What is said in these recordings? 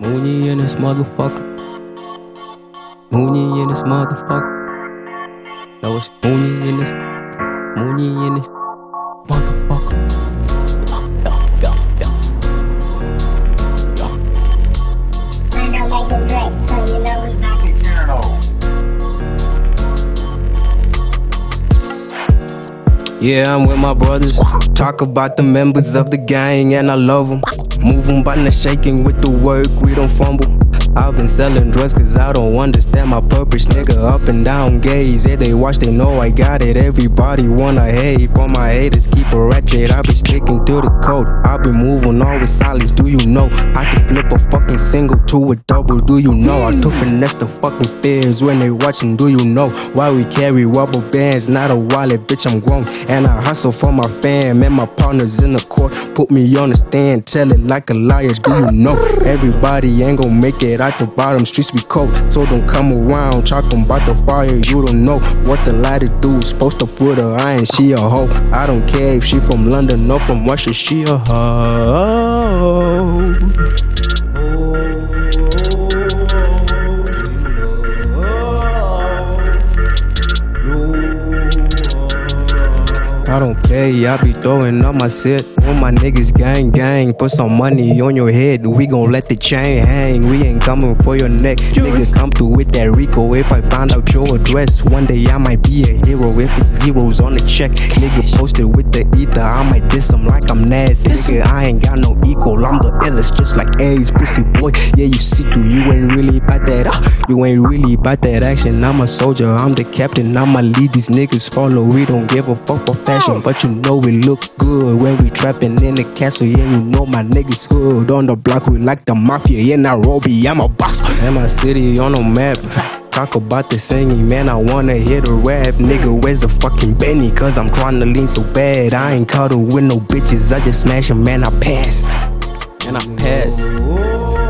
Mooney in this motherfucker. Mooney in this motherfucker. No, it's Mooney in this. Mooney in this motherfucker. Yeah, I'm with my brothers. Talk about the members of the gang, and I love them. Move 'em by shaking with the work, we don't fumble. I've been selling drugs cause I don't understand my purpose. Nigga, up and down gaze. Yeah, they watch, they know I got it. Everybody wanna hate for my haters. Keep a ratchet, I be sticking to the code. I be moving on with silence, do you know? I can flip a fucking single to a double, do you know? I took finesse the fucking fears when they watching, do you know? Why we carry rubber bands, not a wallet, bitch, I'm grown. And I hustle for my fam and my partners in the court. Put me on the stand, tell it like a liar, do you know? Everybody ain't gon' make it out the bottom, streets be cold. So don't come around talking about the fire, you don't know what the lighter do. Supposed to put her iron, she a hoe. I don't care if she from London or from Russia, she a hoe. I don't care, I be throwing up my shit. When my niggas gang gang, put some money on your head. We gon' let the chain hang. We ain't coming for your neck. Nigga, come through with that Rico. If I find out your address, one day I might be a hero. If it's zeros on the check, nigga posted with the ether. I might diss him like I'm nasty. Nigga, I ain't got no equal. I'm the illest, just like A's, pussy boy. Yeah, you see through. You ain't really about that. Uh, you ain't really about that action. I'm a soldier. I'm the captain. I'ma lead these niggas follow. We don't give a fuck for fashion, but you know we look good when we trapping in the castle. Yeah, you know my niggas hood on the block. We like the mafia in Nairobi. I'm a boss. And my city on the map. Talk about the singing, man. I wanna hear the rap. Nigga, where's the fucking Benny? Cause I'm trying to lean so bad. I ain't cuddle with no bitches. I just smash 'em, man. I pass. And I pass. You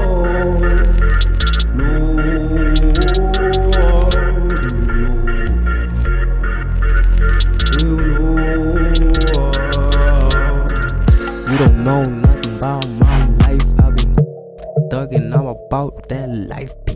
don't know nothing about my life. I be thugging, I'm about that life.